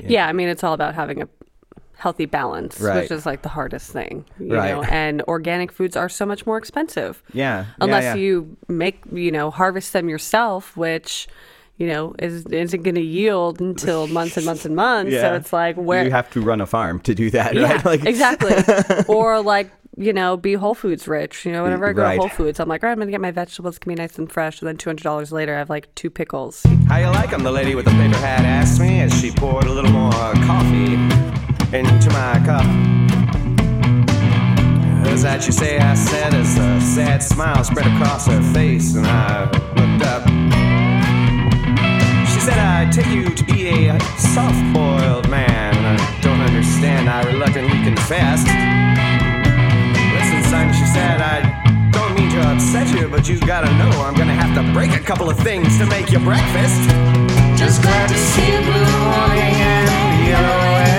Yeah, I mean, it's all about having a healthy balance, Right. which is like the hardest thing, you Right. know. And organic foods are so much more expensive. Yeah, yeah, unless yeah. you make, you know, harvest them yourself, which you know is isn't going to yield until months and months and months. So it's like where you have to run a farm to do that, yeah, right? Like, exactly. or like, you know, be Whole Foods rich. You know, whenever I go Right. to Whole Foods, I'm like, all right, I'm going to get my vegetables, can be nice and fresh. And then $200 later, I have like two pickles. How you like 'em? The lady with the paper hat asked me as she poured a little more uh, coffee into my cup. Is that you say? I said as a sad smile spread across her face, and I looked up. She said, I take you to be a soft boiled man. and I don't understand, I reluctantly confessed. Said, I don't mean to upset you, but you gotta know I'm gonna have to break a couple of things to make your breakfast. Just glad to see blue morning and yellow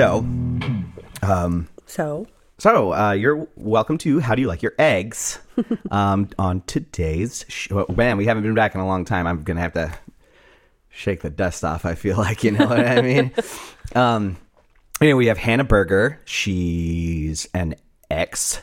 so, So, so uh, you're welcome to How Do You Like Your Eggs? um, on today's show, man, we haven't been back in a long time. I'm gonna have to shake the dust off. I feel like you know what I mean. Um, anyway, we have Hannah Burger. She's an ex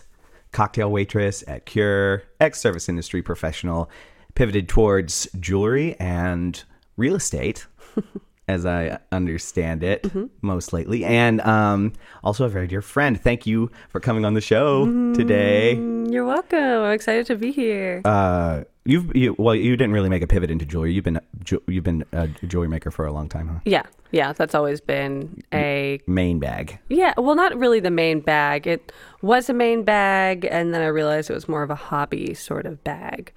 cocktail waitress at Cure, ex service industry professional, pivoted towards jewelry and real estate. As I understand it, most lately, and um, also a very dear friend. Thank you for coming on the show today. you're welcome. I'm excited to be here. Uh, you've you, well, you didn't really make a pivot into jewelry. You've been ju- you've been a jewelry maker for a long time, huh? yeah, yeah, that's always been a Main bag. Yeah, well, not really the main bag. It was a main bag, and then I realized it was more of a hobby sort of bag,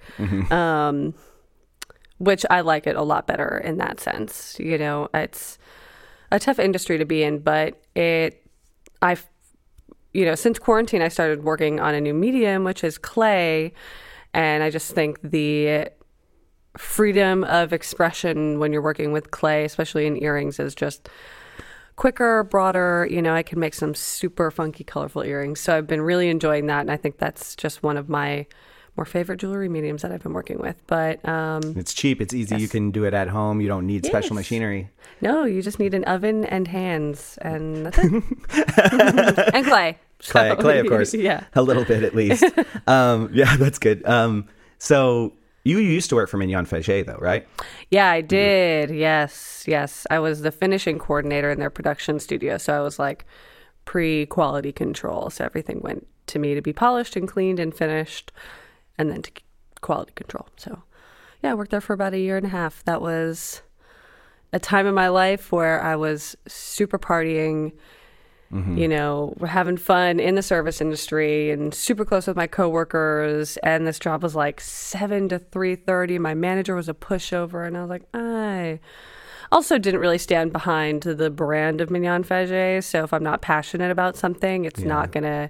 um, which I like it a lot better in that sense. You know, it's a tough industry to be in, but it, I, you know, since quarantine, I started working on a new medium, which is clay, and I just think the freedom of expression when you're working with clay, especially in earrings, is just quicker, broader. You know, I can make some super funky, colorful earrings. So I've been really enjoying that, and I think that's just one of my more favorite jewelry mediums that I've been working with. But um, It's cheap. It's easy. You can do it at home. You don't need special machinery. no, you just need an oven and hands, and that's it. and clay. Clay, So, clay, of course. yeah. a little bit at least. um, yeah, that's good. Um, so you used to work for Mignon Faget, though, right? Yeah, I did. Yes, yes. I was the finishing coordinator in their production studio. So I was like pre quality control. So everything went to me to be polished and cleaned and finished, and then to quality control. So yeah, I worked there for about a year and a half. That was a time in my life where I was super partying. Mm-hmm. You know, having fun in the service industry and super close with my coworkers. And this job was like seven to three thirty. My manager was a pushover, and I was like, I also didn't really stand behind the brand of Mignon Faget. So if I'm not passionate about something, it's not gonna.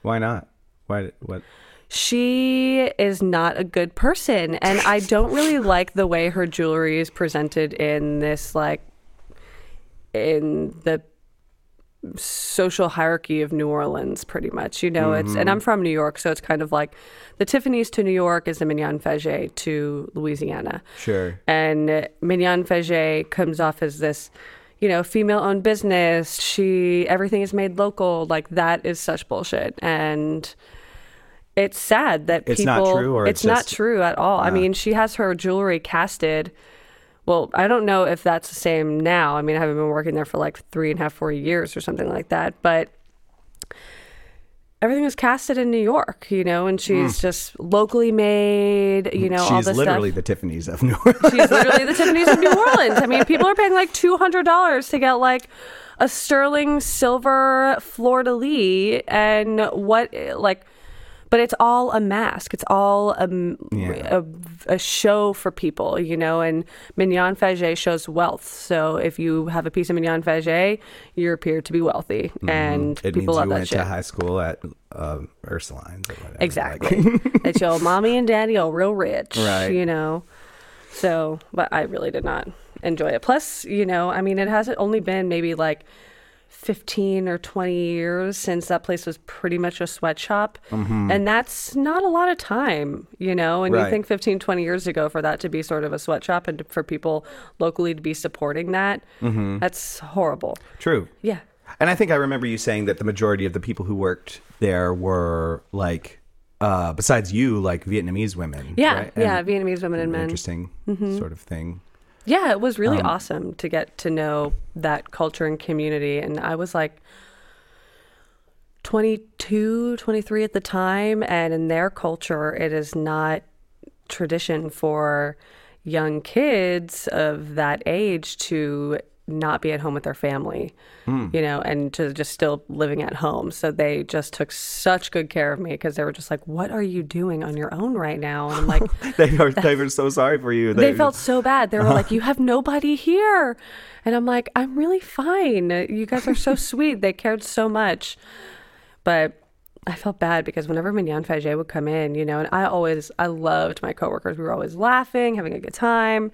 Why not? Why? What? She is not a good person, and I don't really like the way her jewelry is presented in this like in the social hierarchy of New Orleans, pretty much. You know, it's and I'm mm-hmm. from New York, so it's kind of like the Tiffany's to New York is the Mignon Faget to Louisiana. Sure. And Mignon Faget comes off as this, you know, female-owned business. She everything is made local. Like that is such bullshit, and it's sad that It's people. not true, or it's, it's not just- true at all. I mean, she has her jewelry casted. Well, I don't know if that's the same now. I mean, I haven't been working there for like three and a half, four years or something like that. But everything was casted in New York, you know, and she's hmm. just locally made, you know, all. She's this literally stuff. the Tiffany's of New Orleans. She's literally the Tiffany's of New Orleans. I mean, people are paying like two hundred dollars to get like a sterling silver fleur de lis, and what like but it's all a mask. It's all a, Yeah. a, a show for people, you know. And Mignon Faget shows wealth. So if you have a piece of Mignon Faget, you appear to be wealthy, and Mm-hmm. It people means love you that went shit. to high school at uh, Ursulines or whatever. Exactly. Like- that your mommy and daddy are real rich, Right. You know. So, but I really did not enjoy it. Plus, you know, I mean, it hasn't only been maybe like 15 or 20 years since that place was pretty much a sweatshop. And that's not a lot of time, you know? And Mm-hmm. Right. you think 15, 20 years ago for that to be sort of a sweatshop and for people locally to be supporting that, Mm-hmm. that's horrible. True. Yeah. And I think I remember you saying that the majority of the people who worked there were like, uh, besides you, like Vietnamese women. Yeah. right? Yeah. Vietnamese women and men. Interesting sort of thing. Yeah, it was Um, really awesome to get to know that culture and community. And I was like 22, 23 at the time. And in their culture, it is not tradition for young kids of that age to not be at home with their family, hmm. you know, and to just still living at home. So they just took such good care of me because they were just like, What are you doing on your own right now? And I'm like, They were, they were so sorry for you. they felt so bad. They were like, "You have nobody here," and I'm like, "I'm really fine. You guys are so sweet. They cared so much." But I felt bad because whenever Mignon Faget would come in, you know, and I always, I loved my coworkers. We were always laughing, having a good time.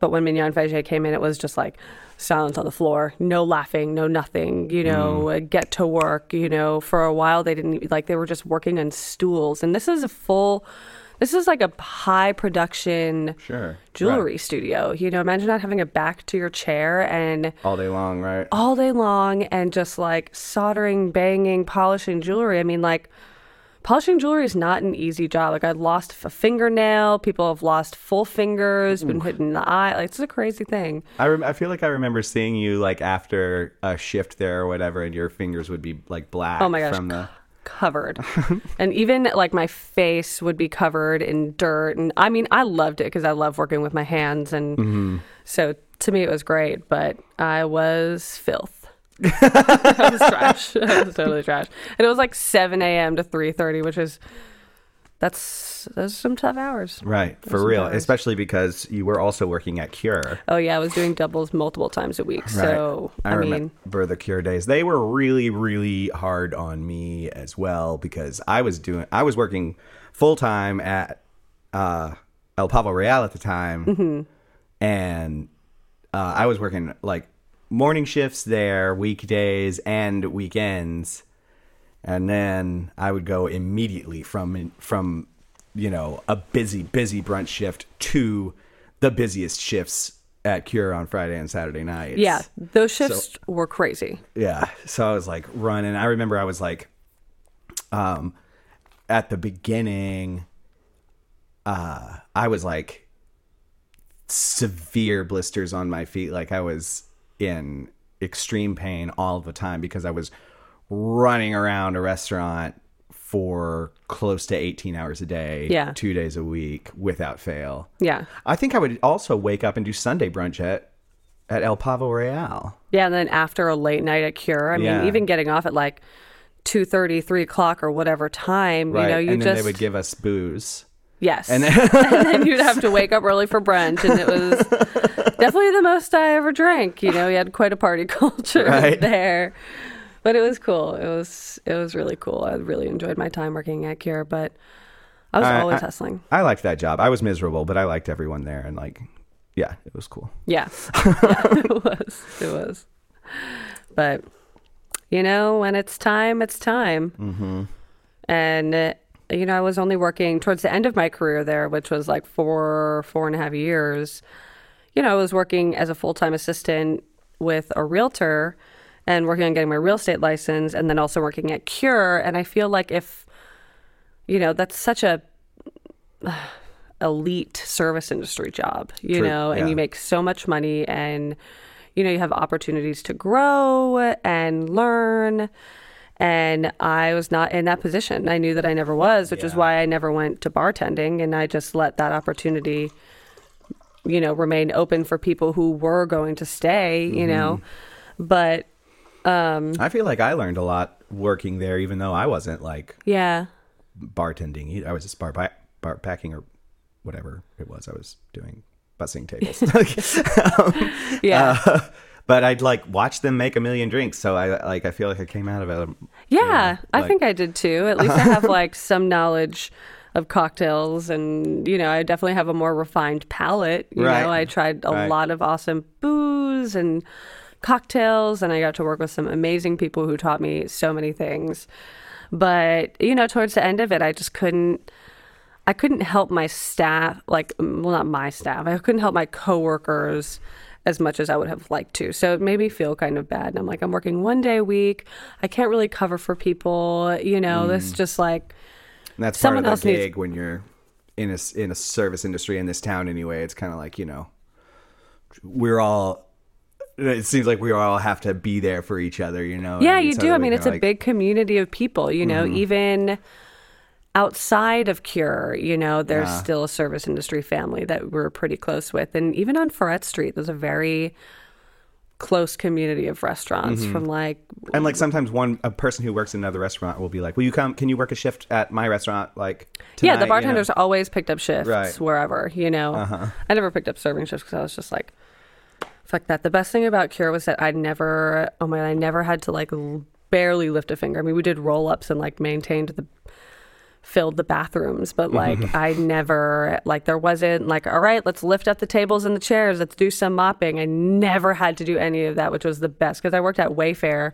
But when Mignon Faget came in, it was just like silence on the floor, no laughing, no nothing, you know, uh, get to work, you know. For a while, they didn't, like, they were just working on stools. And this is a full, this is like a high production Sure. jewelry studio. You know, imagine not having a back to your chair and all day long, right? all day long and just like soldering, banging, polishing jewelry. I mean, like, polishing jewelry is not an easy job. Like, I lost a fingernail. People have lost full fingers, been hit in the eye. Like, it's a crazy thing. I, rem- I feel like I remember seeing you like after a shift there or whatever, and your fingers would be like black Oh my gosh. from the. Covered. and even like my face would be covered in dirt. And I mean, I loved it because I love working with my hands. And mm-hmm. so to me, it was great, but I was filth. I was trash. I was totally trash. And it was like 7 a.m. to 3.30, which is, that's, those are some tough hours. Right, for real. hours. Especially because you were also working at Cure. Oh yeah, I was doing doubles multiple times a week. So, I, I, mean, remember the Cure days. They were really, really hard on me as well because I was doing, I was working full time at uh, El Pavo Real at the time, Mm-hmm. and uh, I was working like morning shifts there, weekdays and weekends, and then I would go immediately from from you know a busy, busy brunch shift to the busiest shifts at Cure on Friday and Saturday nights. yeah, those shifts were crazy. Yeah. So I was like running. I remember I was like, um, at the beginning, uh, I was like severe blisters on my feet. Like I was in extreme pain all the time because I was running around a restaurant for close to 18 hours a day, Yeah. two days a week without fail. Yeah. I think I would also wake up and do Sunday brunch at, at El Pavo Real. Yeah, and then after a late night at Cure, I Yeah. mean, even getting off at like 2.30, 3 o'clock or whatever time, Right. you know, you and just... they would give us booze. Yes. And And then, you'd have to wake up early for brunch. And it was definitely the most I ever drank. You know, we had quite a party culture Right. there. But it was cool. It was it was really cool. I really enjoyed my time working at Cure, but I was I- always I- hustling. I liked that job. I was miserable, but I liked everyone there, and like, yeah, it was cool. Yeah. yeah. It was. It was. But you know, when it's time, it's time. Mm-hmm. And uh, you know, I was only working towards the end of my career there, which was like four, four and a half years. You know, I was working as a full time assistant with a realtor and working on getting my real estate license, and then also working at Cure. And I feel like if you know, that's such a elite service industry job, you True, know, and yeah. you make so much money and you know, you have opportunities to grow and learn. And I was not in that position. I knew that I never was, which is why I never went to bartending. And I just let that opportunity, you know, remain open for people who were going to stay, you know. But um, I feel like I learned a lot working there, even though I wasn't like yeah, bartending. I was just bar, bar packing or whatever it was. I was doing bussing tables. Yeah. Uh, but I'd like watch them make a million drinks. So I like I feel like I came out of it. Yeah, I like- think I did too. At least I have like some knowledge of cocktails and you know, I definitely have a more refined palate. You Right. know, I tried a Right. lot of awesome booze and cocktails and I got to work with some amazing people who taught me so many things. But, you know, towards the end of it, I just couldn't I couldn't help my staff, like, well, not my staff. I couldn't help my coworkers as much as I would have liked to. So it made me feel kind of bad. And I'm like, I'm working one day a week. I can't really cover for people. You know, this mm. just like, And that's part of the needs- gig when you're in a in a service industry in this town anyway. It's kind of like you know, we're all. It seems like we all have to be there for each other. You know. yeah, you do. I mean, it's a big community of people, you know, mm-hmm. even outside of Cure, you know, there's Yeah. still a service industry family that we're pretty close with. And even on Freret Street, there's a very close community of restaurants from like And like sometimes one a person who works in another restaurant will be like, "Will you come? Can you work a shift at my restaurant?" Like, yeah, tonight?" the You know? bartenders always picked up shifts Right. Uh-huh. wherever, you know. I never picked up serving shifts because I was just like, fuck that. The best thing about Cure was that I never, oh my God, I never had to like barely lift a finger. I mean, we did roll ups and like maintained the, filled the bathrooms, but mm-hmm. like I never, like there wasn't like, all right, let's lift up the tables and the chairs, let's do some mopping. I never had to do any of that, which was the best because I worked at Wayfare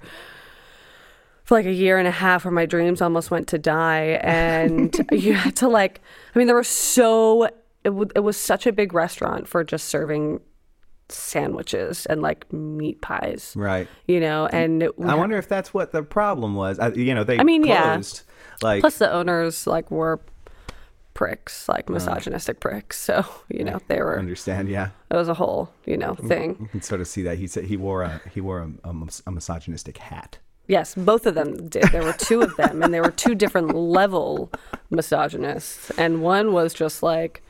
for like a year and a half where my dreams almost went to die and you had to like i mean there were so it, w- it was such a big restaurant for just serving sandwiches and like meat pies right. you know and it- I wonder if that's what the problem was. I, you know, they I mean, yeah. Like, plus the owners like were pricks like uh. misogynistic pricks so you know they were understand? Yeah, it was a whole you know thing you can sort of see that. He said he wore a he wore a, a, a misogynistic hat. Yes, both of them did. There were two of them, and they were two different level misogynists. And one was just like,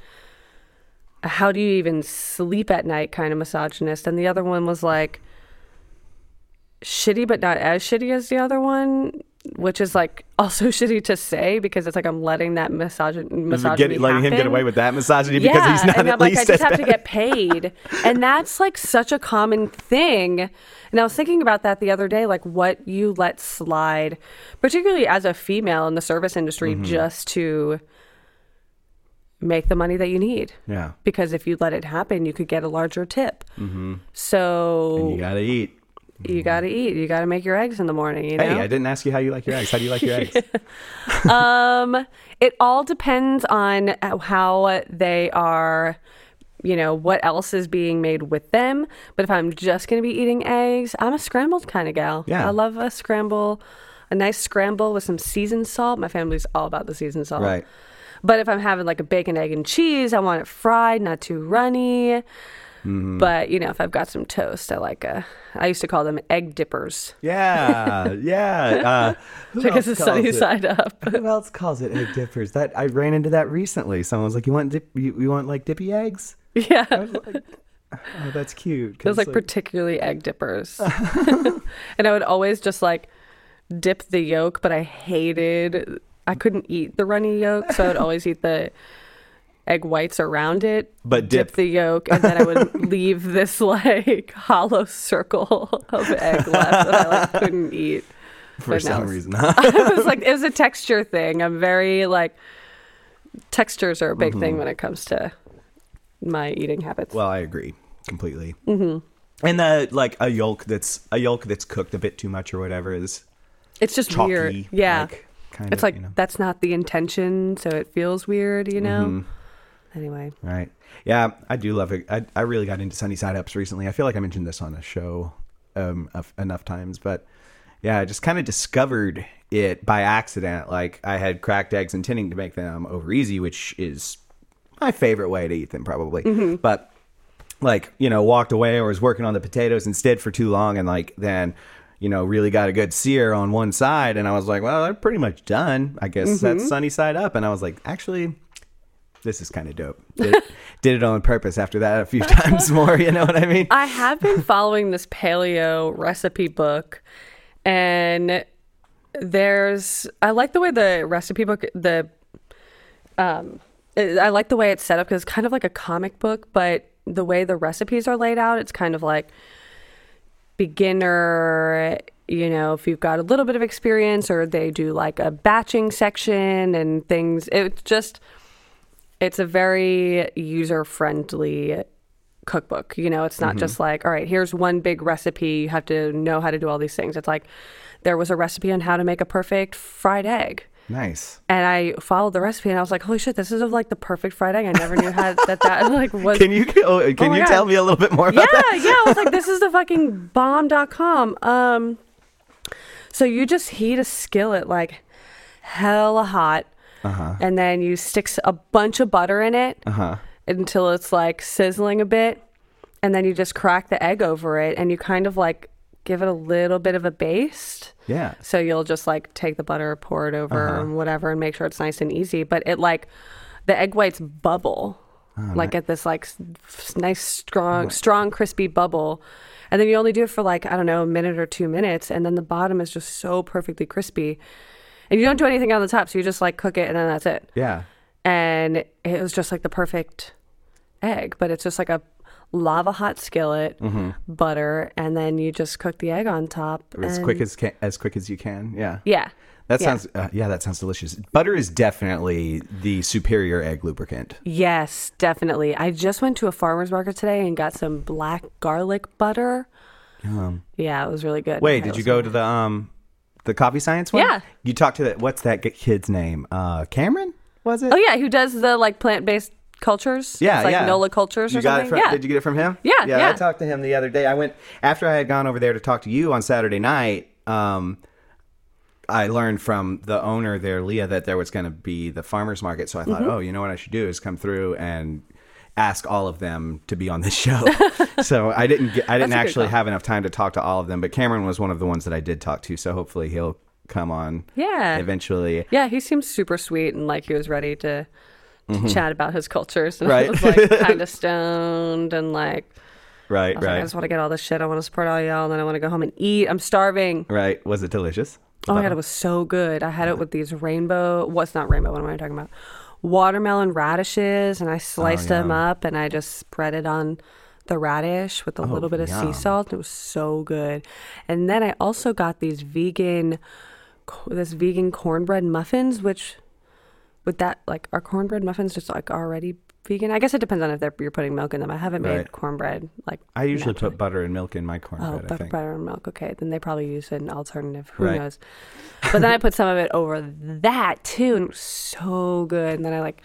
how do you even sleep at night kind of misogynist. And the other one was like, shitty, but not as shitty as the other one, which is like also shitty to say because it's like I'm letting that misogyn- misogyny Get, letting him get away with that misogyny because he's not and at I'm like, least I just have bad. to get paid, and that's like such a common thing. And I was thinking about that the other day, like what you let slide, particularly as a female in the service industry, Mm-hmm. just to make the money that you need. Yeah, Because if you let it happen, you could get a larger tip. Mm-hmm. So you gotta eat. you got to eat. You got to make your eggs in the morning. You know. Hey, I didn't ask you how you like your eggs. How do you like your eggs? Um, it all depends on how they are, you know, what else is being made with them. But if I'm just going to be eating eggs, I'm a scrambled kind of gal. Yeah. I love a scramble, a nice scramble with some seasoned salt. My family's all about the seasoned salt. right. But if I'm having like a bacon, egg, and cheese, I want it fried, not too runny. Mm-hmm. But you know, if I've got some toast, I like a. I used to call them egg dippers Yeah, yeah. Uh, who because else it's sunny calls it- side up. Who else calls it egg dippers? That I ran into that recently. Someone was like, "You want dip, you, you want like dippy eggs?" yeah. Like, "Oh, that's cute." It was 'cause, like particularly egg dippers. and I would always just like dip the yolk, but I hated, I couldn't eat the runny yolk. So I would always eat the egg whites around it, But dip dip- the yolk, and then I would leave this like hollow circle of egg left that I like couldn't eat. for but some it's- reason. it was like, it was a texture thing. I'm very like, textures are a big Mm-hmm. thing when it comes to my eating habits. well, I agree completely. Mm-hmm. And the like a yolk that's a yolk that's cooked a bit too much or whatever is it's just chalky. weird. Yeah. like, kind it's of, like you know. that's not the intention, so it feels weird, you know. Mm-hmm. Anyway, Right. Yeah, I do love it. I, I really got into sunny side ups recently. I feel like I mentioned this on a show um, enough times, but yeah, I just kind of discovered it by accident. Like I had cracked eggs intending to make them over easy, which is my favorite way to eat them probably. But like, you know, walked away or was working on the potatoes instead for too long and like then you know, really got a good sear on one side and I was like, well, I'm pretty much done. I guess that's sunny side up and I was like, actually this is kind of dope. Did it, did it on purpose after that a few times more. You know what I mean? I have been following this paleo recipe book, and there's I like the way the recipe book the um I like the way it's set up because it's kind of like a comic book, but the way the recipes are laid out, it's kind of like beginner. You know, if you've got a little bit of experience, or they do like a batching section and things. It's just it's a very user friendly cookbook. You know, it's not mm-hmm. just like, all right, here's one big recipe. You have to know how to do all these things. It's like there was a recipe on how to make a perfect fried egg. Nice. And I followed the recipe and I was like, holy shit, this is like the perfect fried egg. I never knew how that that like was Can you oh, can my you God. tell me a little bit more yeah, about that? yeah. Yeah. I was like, this is the fucking bomb.com. Um, so you just heat a skillet like hella hot, Uh-huh. and then you stick a bunch of butter in it Uh-huh. until it's like sizzling a bit, and then you just crack the egg over it, and you kind of like give it a little bit of a baste. Yeah. So you'll just like take the butter, pour it over, Uh-huh. and whatever, and make sure it's nice and easy. But it like the egg whites bubble, Oh, like at this like s- nice strong, strong, crispy bubble, and then you only do it for like I don't know a minute or two minutes, and then the bottom is just so perfectly crispy, and you don't do anything on the top, so you just like cook it, and then that's it. Yeah. And it was just like the perfect egg, but it's just like a lava hot skillet, butter, and then you just cook the egg on top. As and- quick as can, as quick as you can. Yeah. yeah. That Yeah. sounds uh, yeah, that sounds delicious. Butter is definitely the superior egg lubricant. Yes, definitely. I just went to a farmer's market today and got some black garlic butter. Yeah, it was really good. Wait, did you go to the um the coffee science one? Yeah. You talked to that what's that kid's name? Uh Cameron? Was it? Oh yeah, who does the like plant-based cultures? Yeah, it's like yeah. Nola cultures You or got something. it from? yeah. Did you get it from him? Yeah, yeah. I talked to him the other day. I went after I had gone over there to talk to you on Saturday night. Um, I learned from the owner there, Leah, that there was going to be the farmers market. So I thought, Mm-hmm. oh, you know what I should do is come through and ask all of them to be on this show. so I didn't get, I didn't That's a good actually have enough time to talk to all of them, but Cameron was one of the ones that I did talk to. So hopefully he'll come on. Yeah. Eventually. Yeah, he seems super sweet and like he was ready to, to chat about his cultures. And Mm-hmm. Right. I was like kind of stoned and like, Right. I, was like, I just want to get all this shit. I want to support all y'all and then I want to go home and eat. I'm starving. right. Was it delicious? Oh my god, it was so good. I had it with these rainbow. What's not rainbow? What am I talking about? Watermelon radishes, and I sliced them Oh, yum. up and I just spread it on the radish with a little bit of yum. sea salt. It was so good. And then I also got these vegan, this vegan cornbread muffins, which with that like are cornbread muffins just like already vegan? I guess it depends on if you're putting milk in them. I haven't made Right. cornbread like I usually naturally. put butter and milk in my cornbread. Oh, butter, butter and milk. Okay, then they probably use an alternative. Who Right. knows? But then I put some of it over that too, and it was so good. And then I like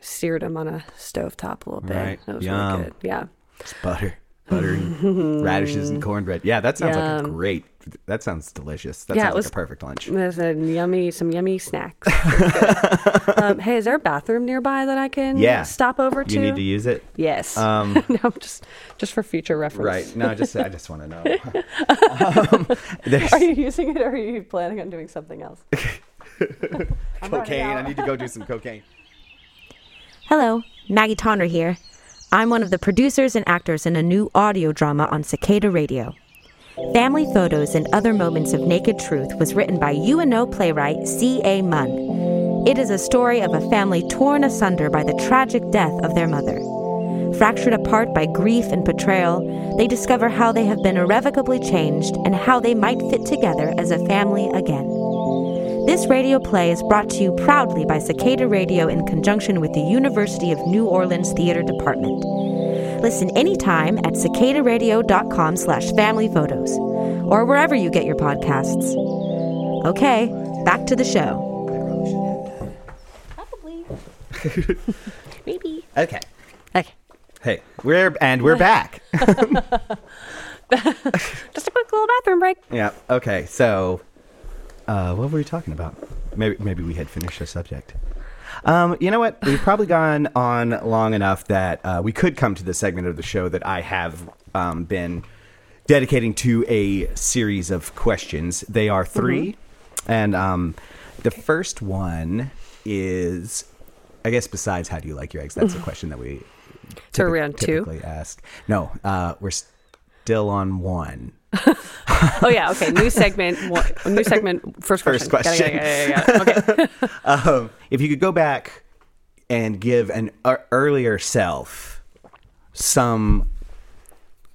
seared them on a stove top a little bit. Right. It was Yum. really good. Yeah. It's butter, butter, and radishes and cornbread. Yeah, that sounds like a great. That sounds delicious. That Yeah, sounds it like was- a perfect lunch. There's a yummy, some yummy snacks. It was good. um, hey, is there a bathroom nearby that I can Yeah. stop over to? You need to use it. Yes. Um, no, just just for future reference. right. No, just I just want to know. um, Are you using it, or are you planning on doing something else? I'm cocaine. I need to go do some cocaine. Hello, Maggie Tonner here. I'm one of the producers and actors in a new audio drama on Cicada Radio. Family Photos and Other Moments of Naked Truth was written by UNO playwright C.A. Munn. It is a story of a family torn asunder by the tragic death of their mother. Fractured apart by grief and betrayal, they discover how they have been irrevocably changed and how they might fit together as a family again. This radio play is brought to you proudly by Cicada Radio in conjunction with the University of New Orleans Theater Department. Listen anytime at cicadaradio.com slash family photos or wherever you get your podcasts. Okay, back to the show. Probably. Maybe. Okay. Okay. Hey, we're and we're back. Just a quick little bathroom break. yeah. Okay. So, uh, what were we talking about? Maybe maybe we had finished the subject. Um, you know what? We've probably gone on long enough that uh, we could come to the segment of the show that I have um, been dedicating to a series of questions. They are 3 and um, the first one is, I guess, besides how do you like your eggs? That's a question that we So typi- we're on two? typically ask. No, uh, we're still on one. Oh yeah, okay. New segment. New segment. First question. First Got it, got it, question. Okay. um, if you could go back and give an uh, earlier self some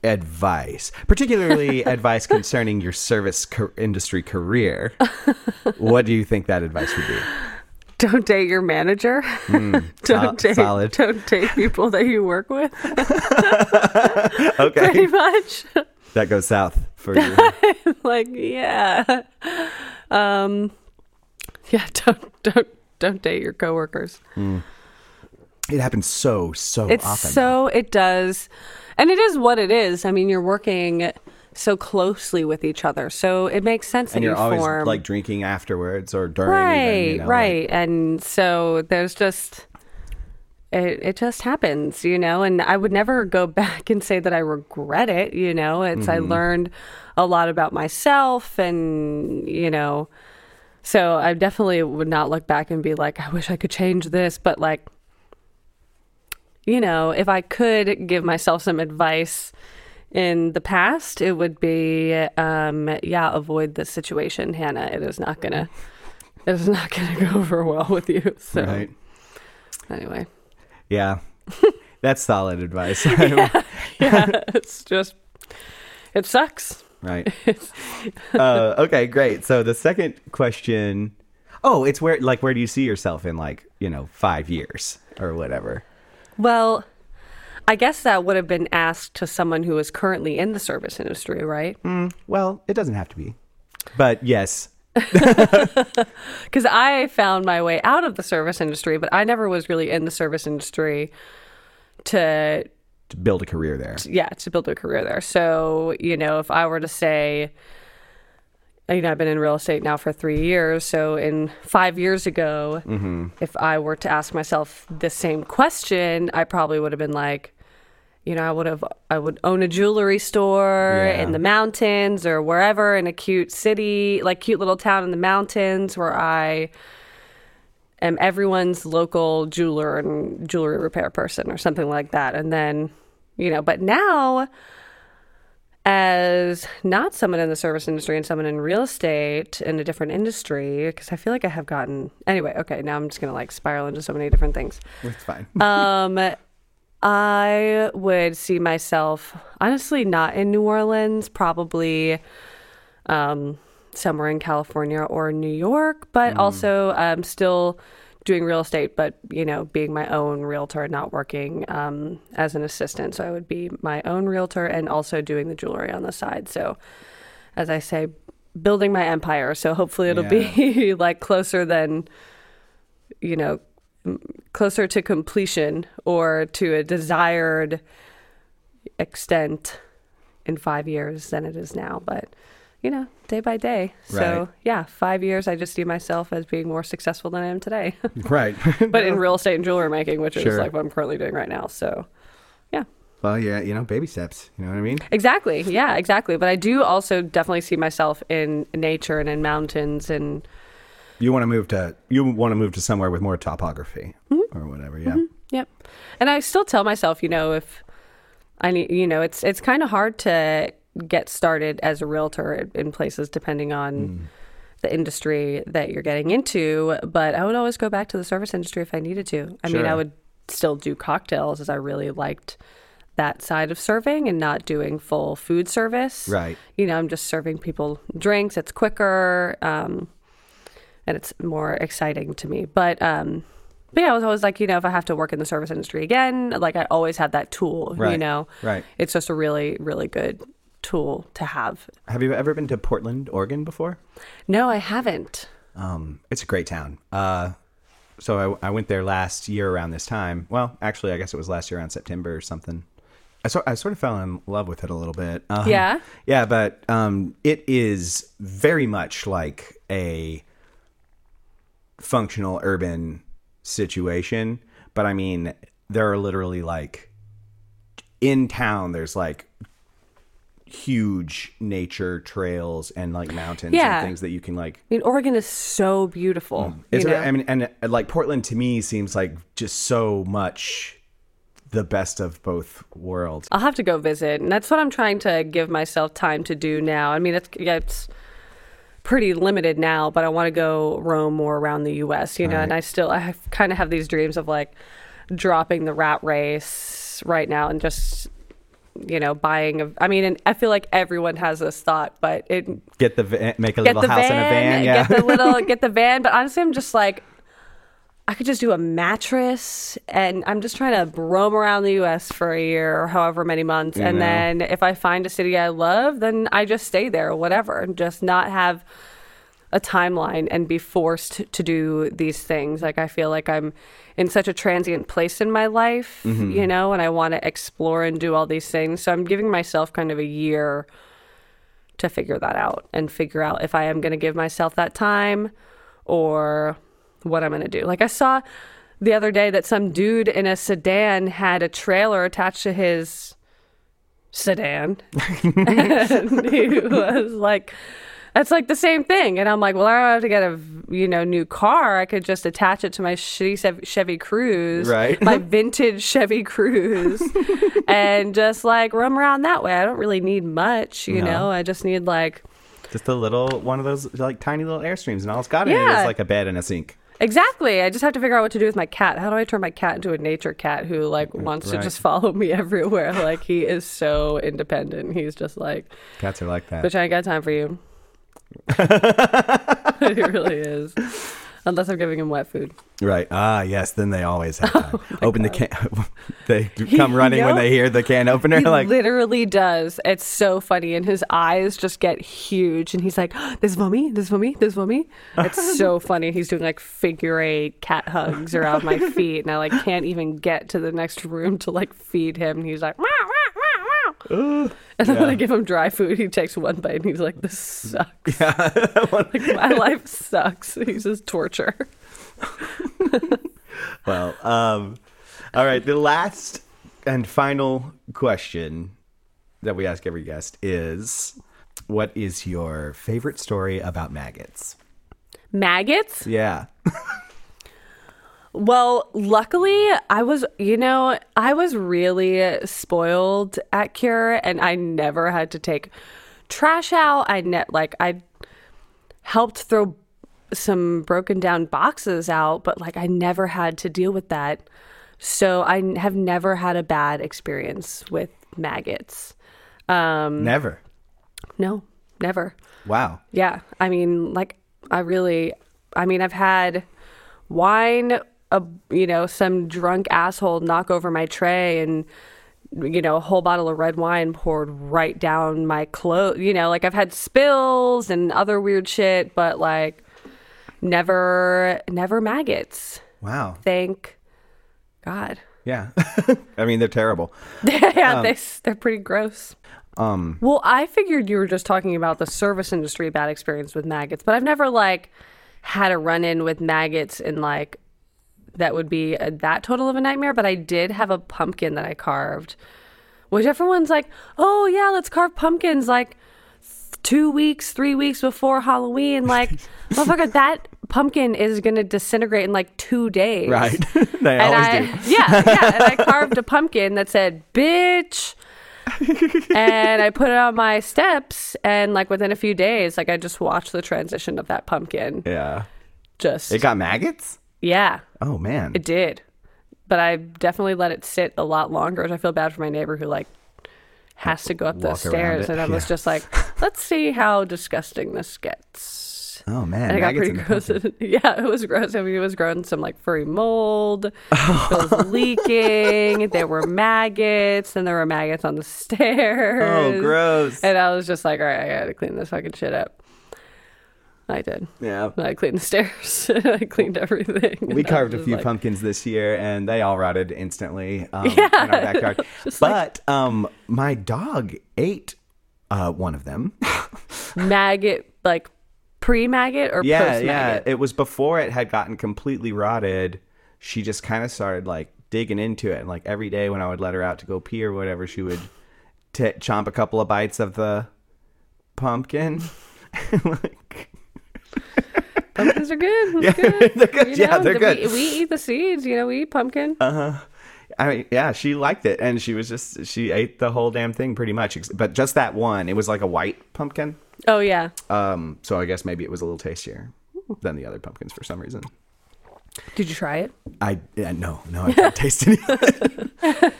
advice, particularly advice concerning your service co- industry career, what do you think that advice would be? Don't date your manager. sol- don't date. solid. Don't date people that you work with. Okay, Pretty much. That goes south for you. like yeah. Um. Yeah. Don't don't don't date your coworkers. It happens so so It's often. so it does, and it is what it is. I mean, you're working so closely with each other, so it makes sense and that you're you always form like drinking afterwards or during. right, even, you know, like- right, and so there's just it. It just happens, you know. And I would never go back and say that I regret it. You know, it's I learned a lot about myself, and you know, so I definitely would not look back and be like, I wish I could change this, but like you know, if I could give myself some advice in the past, it would be, um, yeah, avoid this situation, Hannah. It is not gonna, it is not gonna go over well with you. So right. anyway, Yeah, that's solid advice. yeah, it's just, it sucks. Right. uh, okay, great. So the second question, oh, it's where like where do you see yourself in like you know five years or whatever? Well, I guess that would have been asked to someone who is currently in the service industry, right? Well, it doesn't have to be, but yes, Because I found my way out of the service industry, but I never was really in the service industry to to build a career there. yeah, to build a career there. So, you know, if I were to say, you know, I've been in real estate now for three years. So, in five years ago, mm-hmm. if I were to ask myself the same question, I probably would have been like, you know, I would have, I would own a jewelry store Yeah. in the mountains or wherever in a cute city, like cute little town in the mountains where I am everyone's local jeweler and jewelry repair person or something like that. And then, you know, but now as not someone in the service industry and someone in real estate in a different industry, because I feel like I have gotten anyway, okay, now I'm just gonna like spiral into so many different things. It's fine. Um I would see myself honestly not in New Orleans, probably um, somewhere in California or New York, but also um, still doing real estate, but you know, being my own realtor, not working um, as an assistant. So I would be my own realtor and also doing the jewelry on the side. So, as I say, building my empire. So hopefully it'll be like closer than, you know, closer to completion or to a desired extent in five years than it is now. But, you know, day by day. So, Right. yeah, five years, I just see myself as being more successful than I am today. right. but in real estate and jewelry making, which is like what I'm currently doing right now. So, yeah. well, yeah, you know, baby steps. You know what I mean? Exactly. Yeah, exactly. But I do also definitely see myself in nature and in mountains and You want to move to you want to move to somewhere with more topography mm-hmm. or whatever. Yeah. Mm-hmm. Yep. And I still tell myself, you know, if I need, you know, it's it's kind of hard to get started as a realtor in- in places depending on hmm. the industry that you're getting into, but I would always go back to the service industry if I needed to. I mean, I would still do cocktails as I really liked that side of serving and not doing full food service. Right. You know, I'm just serving people drinks. It's quicker. Um, and it's more exciting to me. But um, but yeah, I was always like, you know, if I have to work in the service industry again, like I always have that tool. You know, right. It's just a really really good tool to have. Have you ever been to Portland, Oregon before? No, I haven't. Um, it's a great town. Uh, so I, I went there last year around this time. Well, actually, I guess it was last year around September or something. I sort I sort of fell in love with it a little bit. Um, Yeah? yeah, but um, it is very much like a functional urban situation. But I mean, there are literally like in town. There's like huge nature trails and like mountains Yeah. and things that you can like I mean, Oregon is so beautiful. it's, you know? I mean, and uh, like Portland to me seems like just so much the best of both worlds. I'll have to go visit, and that's what I'm trying to give myself time to do now. I mean, it's yeah, it's pretty limited now, but I want to go roam more around the U.S. You know, Right. and I still I kind of have these dreams of like dropping the rat race right now and just you know buying a. I mean, and I feel like everyone has this thought, but it Get the van, make a little house van, in a van. Yeah. get the little, get the van. But honestly, I'm just like, I could just do a mattress, and I'm just trying to roam around the U.S. for a year or however many months, and know. then if I find a city I love, then I just stay there, or whatever, and just not have a timeline and be forced to do these things. Like I feel like I'm in such a transient place in my life, mm-hmm. you know, and I want to explore and do all these things. So I'm giving myself kind of a year to figure that out and figure out if I am going to give myself that time or what I'm going to do. Like I saw the other day that some dude in a sedan had a trailer attached to his sedan. and he was like, that's like the same thing. And I'm like, well, I don't have to get a, you know, new car. I could just attach it to my shitty Chevy Cruze, Right. my vintage Chevy Cruze, and just like roam around that way. I don't really need much, you No. know. I just need like Just a little one of those like tiny little airstreams, and all it's got in it Yeah. is like a bed and a sink. Exactly. I just have to figure out what to do with my cat. How do I turn my cat into a nature cat who like wants to just follow me everywhere? Like he is so independent. He's just like, Cats are like that. bitch, I ain't got time for you. he really is. Unless I'm giving him wet food. Right. Ah, yes. Then they always have time. Open the can. they come running when know? they hear the can opener. He like, literally does. It's so funny, and his eyes just get huge, and he's like, "This for me, this for me, this for me." It's so funny. He's doing like figure eight cat hugs around my feet, and I like can't even get to the next room to like feed him. And he's like, "Meow, meow, meow, meow." and then when I give him dry food, he takes one bite, and he's like, "This sucks. like my life sucks." He says torture. well, um, all right. The last and final question that we ask every guest is, "What is your favorite story about maggots?" Maggots. Yeah. Well, luckily, I was, you know, I was really spoiled at Cure and I never had to take trash out. I net like I helped throw some broken down boxes out, but like I never had to deal with that. So I have never had a bad experience with maggots. Um Never. no, never. Wow. Yeah. I mean, like, I really, I mean, I've had wine, a, you know, some drunk asshole knock over my tray and, you know, a whole bottle of red wine poured right down my clothes. You know, like I've had spills and other weird shit, but like never, never maggots. Wow. Thank God. Yeah. I mean, they're terrible. yeah, they, they're pretty gross. Um, Well, I figured you were just talking about the service industry bad experience with maggots, but I've never like had a run in with maggots in like that would be a, that total of a nightmare. But I did have a pumpkin that I carved, which everyone's like, "Oh yeah, let's carve pumpkins like two weeks, three weeks before Halloween." Like, motherfucker, that pumpkin is gonna disintegrate in like two days, right. they and always I, do. Yeah, yeah. And I carved a pumpkin that said "bitch," and I put it on my steps. And like within a few days, like I just watched the transition of that pumpkin. Yeah. Just It got maggots? Yeah, Oh, man. it did. But I definitely let it sit a lot longer. Which I feel bad for my neighbor who like has to go up around stairs, and I was just like, let's see how disgusting this gets. oh, man. And it got pretty gross. yeah, it was gross. I mean, it was growing some like furry mold. It was leaking. There were maggots, and there were maggots on the stairs. Oh, gross. And I was just like, all right, I gotta clean this fucking shit up. I did. Yeah. I cleaned the stairs. I cleaned everything. We carved a few like, pumpkins this year, and they all rotted instantly um, Yeah. in our backyard. but um, my dog ate uh, one of them. Maggot, like pre maggot or yeah, post yeah. It was before it had gotten completely rotted. She just kind of started like digging into it, and like every day when I would let her out to go pee or whatever, she would t- chomp a couple of bites of the pumpkin. like, Pumpkins are good. It's Yeah, good. they're good. You Yeah, know, they're good. We, we eat the seeds. You know, we eat pumpkin. Uh huh. I mean, yeah, she liked it, and she was just she ate the whole damn thing pretty much, but just that one. It was like a white pumpkin, Oh yeah. um, so I guess maybe it was a little tastier than the other pumpkins for some reason. Did you try it? I yeah, no no I can't taste any. it. uh,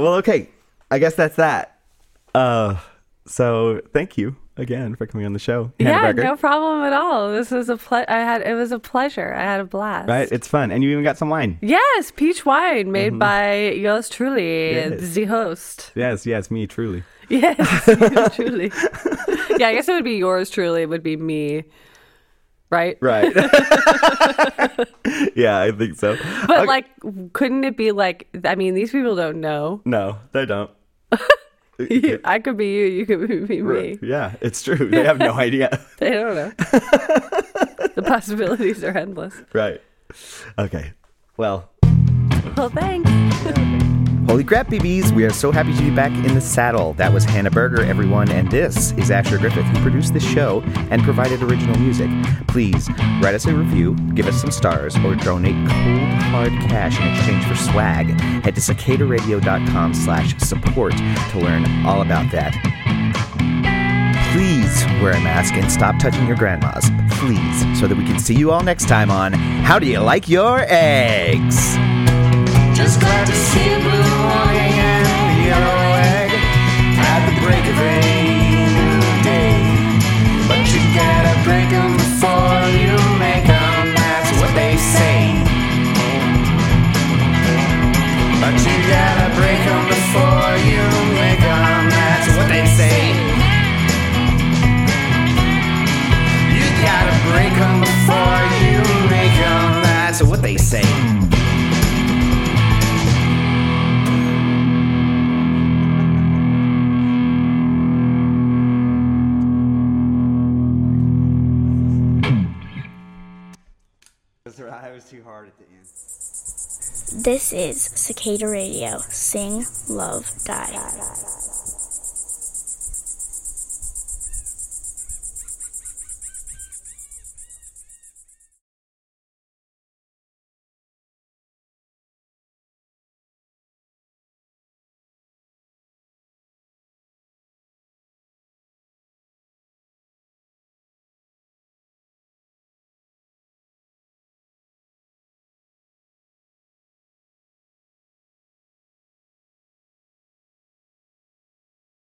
well, okay, I guess that's that. Uh, so thank you again for coming on the show, Hannah yeah, Burger. no problem at all. This was a ple- I had it was a pleasure. I had a blast. Right, it's fun, and you even got some wine. Yes, peach wine made by yours truly, Mm-hmm. Yes. the host. Yes, yes, me truly. Yes, truly. yeah, I guess it would be yours truly. It would be me, right? Right. yeah, I think so. But Okay. like, couldn't it be like? I mean, these people don't know. no, they don't. I could be you. You could be me. Yeah, it's true. They have no idea. They don't know. the possibilities are endless. right. Okay. Well, Well, thanks. Holy crap, BBs. We are so happy to be back in the saddle. That was Hannah Burger, everyone, and this is Asher Griffith, who produced this show and provided original music. Please write us a review, give us some stars, or donate cold, hard cash in exchange for swag. Head to cicadaradio.com slash support to learn all about that. Please wear a mask and stop touching your grandmas. Please, so that we can see you all next time on How Do You Like Your Eggs? Just glad to see a blue warning and the yellow egg at the break of a new day. But you gotta break 'em before you make 'em, that's what they say. But you gotta break 'em before you This is Cicada Radio. Sing, love, die.